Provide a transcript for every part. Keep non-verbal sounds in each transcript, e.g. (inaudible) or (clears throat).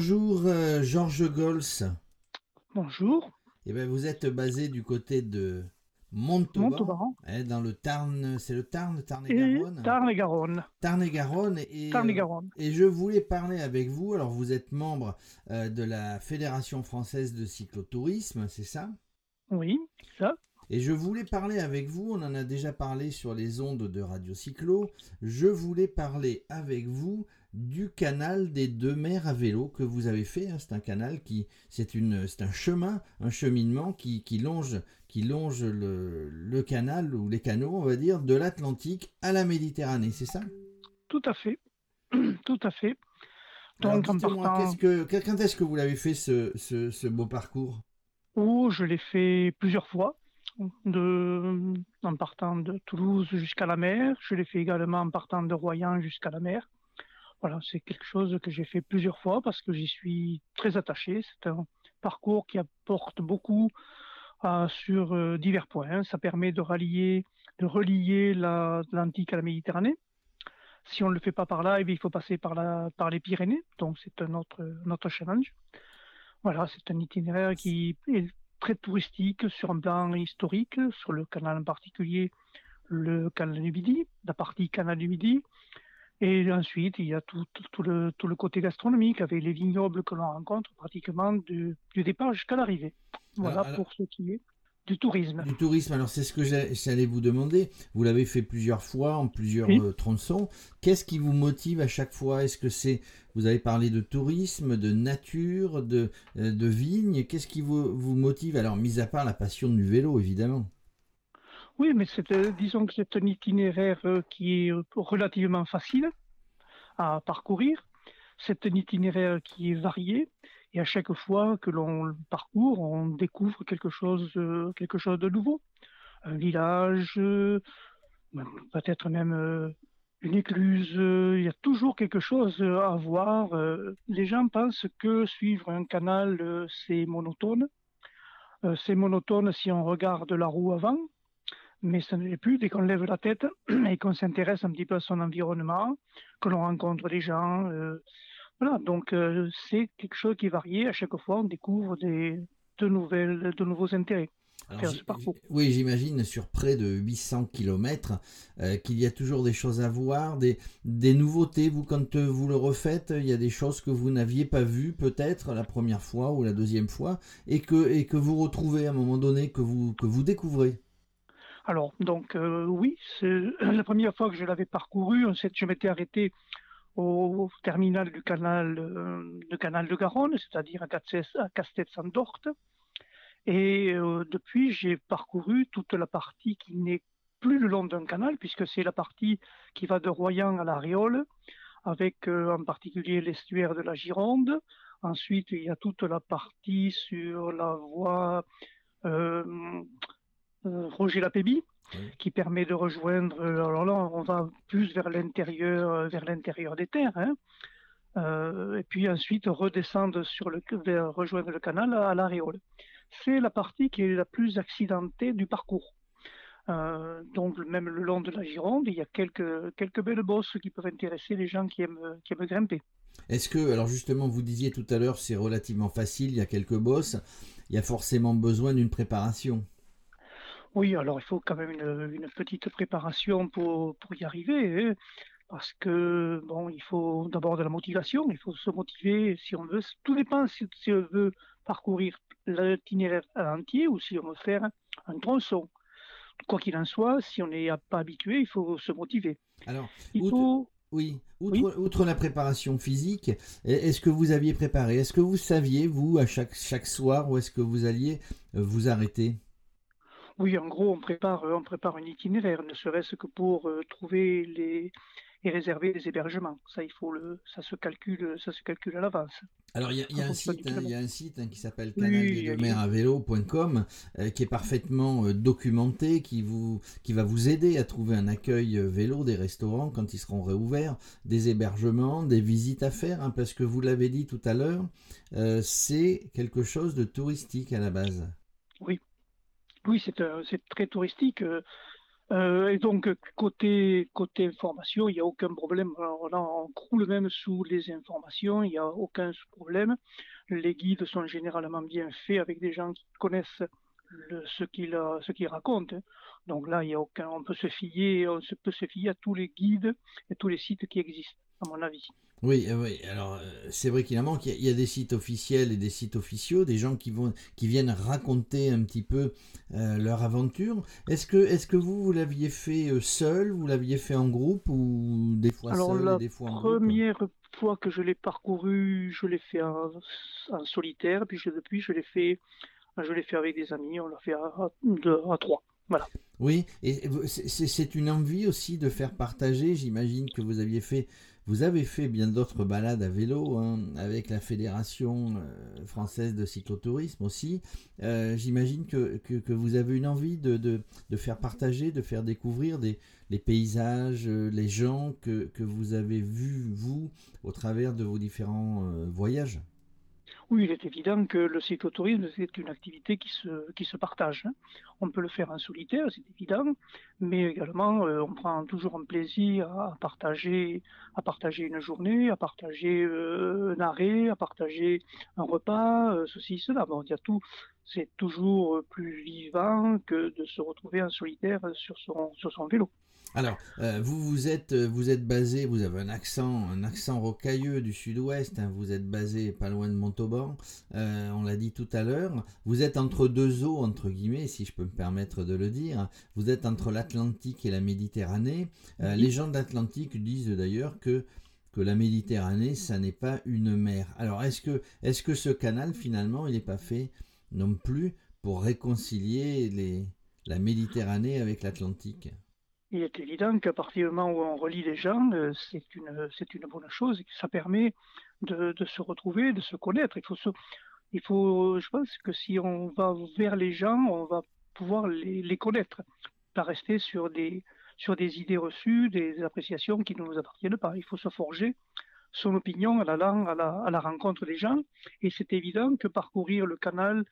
bonjour euh, Georges Gols. Bonjour. Eh ben, vous êtes basé du côté de Montauban, Montauban. hein, dans le Tarn, c'est le Tarn, Et Tarn-et-Garonne Tarn-et-Garonne. Tarn-et-Garonne. Et, Tarn-et-Garonne. euh, et je voulais parler avec vous. Alors, vous êtes membre euh, de la Fédération française de cyclotourisme, c'est ça? Oui, ça. Et je voulais parler avec vous, on en a déjà parlé sur les ondes de Radio Cyclo, je voulais parler avec vous du canal des deux mers à vélo que vous avez fait. hein. C'est un canal qui, c'est une, c'est un chemin, un cheminement qui, qui longe, qui longe le, le canal ou les canaux, on va dire, de l'Atlantique à la Méditerranée, c'est ça? Tout à fait. (clears throat) Tout à fait. Donc, partant, qu'est-ce que, quand est-ce que vous l'avez fait ce, ce, ce beau parcours? Où je l'ai fait plusieurs fois, de, en partant de Toulouse jusqu'à la mer. Je l'ai fait également en partant de Royan jusqu'à la mer. Voilà, c'est quelque chose que j'ai fait plusieurs fois parce que j'y suis très attaché. C'est un parcours qui apporte beaucoup euh, sur euh, divers points. Ça permet de rallier, relier la- l'Atlantique à la Méditerranée. Si on ne le fait pas par là, eh il faut passer par, les Pyrénées. Donc, c'est un autre, un autre challenge. Voilà, c'est un itinéraire qui est très touristique sur un plan historique, sur le canal en particulier, le canal du Midi, la partie canal du Midi. Et ensuite, il y a tout, tout- tout le, tout le côté gastronomique avec les vignobles que l'on rencontre pratiquement du, du départ jusqu'à l'arrivée. Voilà Alors- pour ce qui est du tourisme. Du tourisme, alors c'est ce que j'allais vous demander. Vous l'avez fait plusieurs fois, en plusieurs Oui. euh, tronçons. Qu'est-ce qui vous motive à chaque fois? Est-ce que c'est, vous avez parlé de tourisme, de nature, de, euh, de vignes Qu'est-ce qui vous, vous motive? Alors, mis à part la passion du vélo, évidemment. Oui, mais c'est, euh, disons que c'est un itinéraire euh, qui est euh, relativement facile à parcourir. C'est un itinéraire qui est varié et à chaque fois que l'on le parcourt, on découvre quelque chose, quelque chose de nouveau. Un village, peut-être même une écluse. Il y a toujours quelque chose à voir. Les gens pensent que suivre un canal, c'est monotone. C'est monotone si on regarde la roue avant, mais ça ne l'est plus dès qu'on lève la tête (clears throat) et qu'on s'intéresse un petit peu à son environnement, que l'on rencontre des gens. euh, voilà, donc euh, c'est quelque chose qui est varié. À chaque fois, on découvre des, de, nouvelles, de nouveaux intérêts. Alors, ce oui, j'imagine sur près de 800 km qu'il y a toujours des choses à voir, des, des nouveautés. Vous, quand euh, vous le refaites, il y a des choses que vous n'aviez pas vues peut-être la première fois ou la deuxième fois et que, et que vous retrouvez à un moment donné, que vous, que vous découvrez. Alors, donc euh, oui, c'est (clears throat) la première fois que je l'avais parcouru, je m'étais arrêté au, terminal du canal, euh, du canal de Garonne, c'est-à-dire à à Castet-Sandorte. Et euh, depuis, j'ai parcouru toute la partie qui n'est plus le long d'un canal, puisque c'est la partie qui va de Royan à la Réole, avec en particulier l'estuaire de la Gironde. Ensuite, il y a toute la partie sur la voie Roger Lapéby, Oui. qui permet de rejoindre. euh, Alors là, on va plus vers l'intérieur, euh, vers l'intérieur des terres. hein. Euh, et puis ensuite redescendre sur le, vers rejoindre le canal à, à la Réole. C'est la partie qui est la plus accidentée du parcours. Euh, donc même le long de la Gironde, il y a quelques, quelques belles bosses qui peuvent intéresser les gens qui aiment, qui aiment grimper. Est-ce que, alors justement, vous disiez tout à l'heure, c'est relativement facile, il y a quelques bosses, il y a forcément besoin d'une préparation. Oui, alors il faut quand même une, une petite préparation pour, pour y arriver, hein, parce que bon, il faut d'abord de la motivation, il faut se motiver si on veut. Tout dépend si, si on veut parcourir l'itinéraire entier ou si on veut faire un tronçon. Quoi qu'il en soit, si on n'est pas habitué, il faut se motiver. Alors, Il outre- faut Oui, outre, outre la préparation physique, est-ce que vous aviez préparé Est-ce que vous saviez, vous, à chaque, chaque soir, où est-ce que vous alliez euh, vous arrêter? Oui, en gros, on prépare, on prépare un itinéraire, ne serait-ce que pour euh, trouver les et réserver des hébergements. Ça, il faut le, ça se calcule, ça se calcule à l'avance. Alors, il y a, il y a En un site, hein, y a un site hein, qui s'appelle canaldesdemairavélo.com euh, qui est parfaitement euh, documenté, qui, vous, qui va vous aider à trouver un accueil euh, vélo, des restaurants quand ils seront réouverts, des hébergements, des visites à faire, hein, parce que vous l'avez dit tout à l'heure, euh, c'est quelque chose de touristique à la base. Oui, c'est euh, c'est très touristique. euh, Euh, et donc, côté, information, il n'y a aucun problème. On croule même sous les informations, il n'y a aucun problème. Les guides sont généralement bien faits avec des gens qui connaissent ce qu'ils racontent. Donc là, il a aucun, on peut se fier, on peut se fier à tous les guides et tous les sites qui existent, à mon avis. Oui, euh, oui. Alors euh, c'est vrai qu'il en manque. Il y, a, des sites officiels et des sites officiaux, des gens qui vont, qui viennent raconter un petit peu euh, leur aventure. Est-ce que, est-ce que vous, vous l'aviez fait seul, vous l'aviez fait en groupe ou des fois seul, et des fois en groupe? première fois que je l'ai parcouru, je l'ai fait en, solitaire, puis depuis je l'ai fait, je l'ai fait avec des amis. On l'a fait à, à trois. Voilà. Oui, et c'est une envie aussi de faire partager. J'imagine que vous aviez fait vous avez fait bien d'autres balades à vélo, hein, avec la Fédération euh, française de cyclotourisme aussi. Euh, j'imagine que, que, vous avez une envie de, de, de, faire partager, de faire découvrir des, les paysages, euh, les gens que, que vous avez vus, vous, au travers de vos différents voyages. Oui, il est évident que le cyclotourisme, c'est une activité qui se, qui se partage. Hein. On peut le faire en solitaire, c'est évident, mais également, euh, on prend toujours un plaisir à partager, à partager une journée, à partager euh, un arrêt, à partager un repas, euh, ceci, cela. Bon, il y a tout. C'est toujours plus vivant que de se retrouver en solitaire sur son, sur son vélo. Alors, euh, vous vous êtes euh, vous êtes basé, vous avez un accent un accent rocailleux du sud-ouest. Hein, vous êtes basé pas loin de Montauban. Euh, on l'a dit tout à l'heure. Vous êtes entre deux eaux entre guillemets, si je peux me permettre de le dire. Vous êtes entre l'Atlantique et la Méditerranée. les gens de l'Atlantique disent d'ailleurs que que la Méditerranée, ça n'est pas une mer. Alors, est-ce que est-ce que ce canal finalement, il n'est pas fait non plus pour réconcilier les la Méditerranée avec l'Atlantique? Il est évident qu'à partir du moment où on relie les gens, euh, c'est une, c'est une bonne chose et que ça permet de, de, se retrouver, de se connaître. Il faut, il faut, je pense que si on va vers les gens, on va pouvoir les, les connaître, pas rester sur des, sur des idées reçues, des appréciations qui ne nous appartiennent pas. Il faut se forger son opinion à la, à la, rencontre des gens. Et c'est évident que parcourir le canal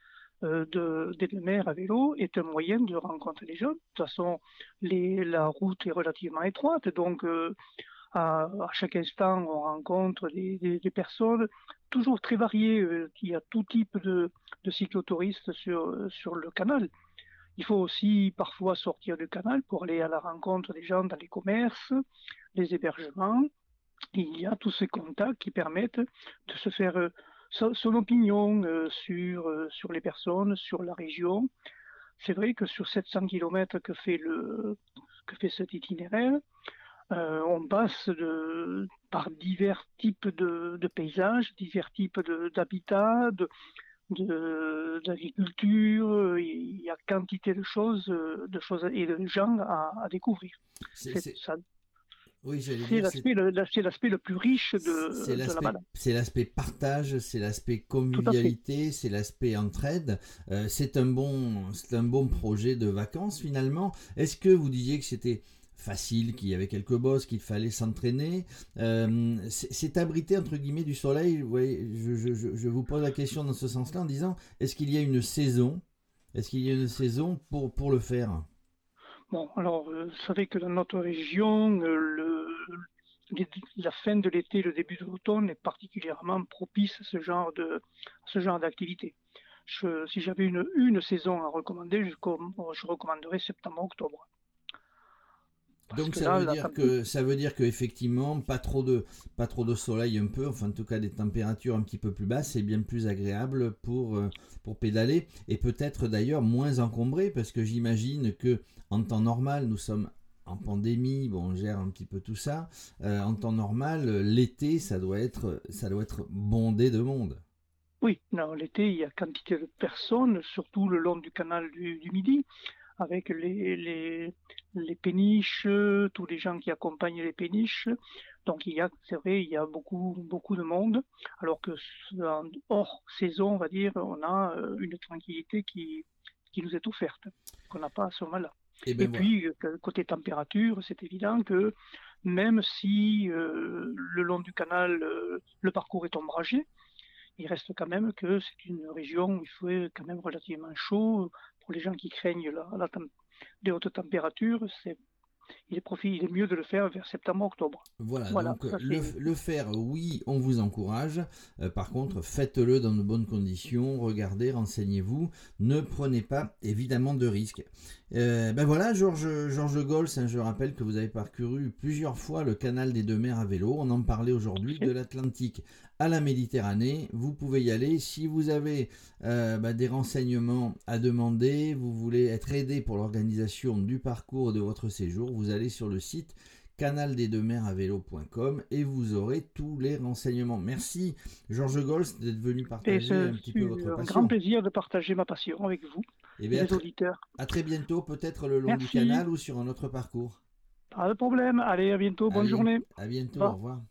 de, des mers à vélo est un moyen de rencontrer les gens. De toute façon, la route est relativement étroite, donc euh, à, chaque instant, on rencontre des, des, personnes toujours très variées. Euh, il y a tout type de, de cyclotouristes sur, sur le canal. Il faut aussi parfois sortir du canal pour aller à la rencontre des gens dans les commerces, les hébergements. Il y a tous ces contacts qui permettent de se faire son, opinion euh, sur, euh, sur les personnes, sur la région. C'est vrai que sur 700 km que fait, le, que fait cet itinéraire, euh, on passe de, par divers types de, de paysages, divers types d'habitats, de, d'agriculture, il y a quantité de choses, de choses et de gens à, à découvrir. Ça, oui, c'est l'aspect le, plus riche de, la balade. C'est l'aspect partage, c'est l'aspect convivialité, c'est l'aspect entraide. Euh, c'est un, bon, un bon projet de vacances finalement. Est-ce que vous disiez que c'était facile, qu'il y avait quelques bosses, qu'il fallait s'entraîner? Euh, c'est abrité entre guillemets du soleil? je, je, je, vous pose la question dans ce sens-là en disant est-ce qu'il y a une saison? Est-ce qu'il y a une saison pour, pour le faire? Bon, alors, euh, vous savez que dans notre région, euh, le, la fin de l'été, le début de l'automne est particulièrement propice à ce genre de, ce genre d'activité. si j'avais une, une saison à recommander, je, je recommanderais septembre-octobre. Donc ça, veut dire que, ça veut dire qu'effectivement, pas trop, de, pas trop de soleil un peu, enfin en tout cas des températures un petit peu plus basses, c'est bien plus agréable pour, euh, pour pédaler et peut-être d'ailleurs moins encombré parce que j'imagine que en temps normal, nous sommes en pandémie, bon, on gère un petit peu tout ça. Euh, en temps normal, l'été, ça doit être, ça doit être bondé de monde. Oui, l'été, il y a quantité de personnes, surtout le long du canal du Midi avec les, les, les, péniches, tous les gens qui accompagnent les péniches. Donc il y a, c'est vrai, il y a beaucoup, beaucoup de monde, alors que hors saison, on va dire, on a euh, une tranquillité qui, qui nous est offerte, qu'on n'a pas à ce moment-là. Eh ben Et, puis, euh, côté température, c'est évident que même si euh, le long du canal, le parcours est ombragé, il reste quand même que c'est une région où il fait quand même relativement chaud, pour les gens qui craignent la, des hautes températures, il est, profit, il est mieux de le faire vers septembre-octobre. Voilà, donc le, faire, oui, on vous encourage. Euh, par contre, faites-le dans de bonnes conditions. Regardez, renseignez-vous. Ne prenez pas évidemment de risques. Euh, ben voilà, Georges George Gols, hein, je rappelle que vous avez parcouru plusieurs fois le canal des deux mers à vélo. On en parlait aujourd'hui de l'Atlantique à la Méditerranée. Vous pouvez y aller. Si vous avez euh, ben, des renseignements à demander, vous voulez être aidé pour l'organisation du parcours de votre séjour, vous allez sur le site canal des deux mers à vélo.com et vous aurez tous les renseignements. Merci Georges Gols d'être venu partager un petit peu votre passion. un grand plaisir de partager ma passion avec vous, et eh les auditeurs. À très bientôt, peut-être le long du canal ou sur un autre parcours. Pas de problème. Allez, à bientôt. Bonne journée. À bientôt. Au revoir.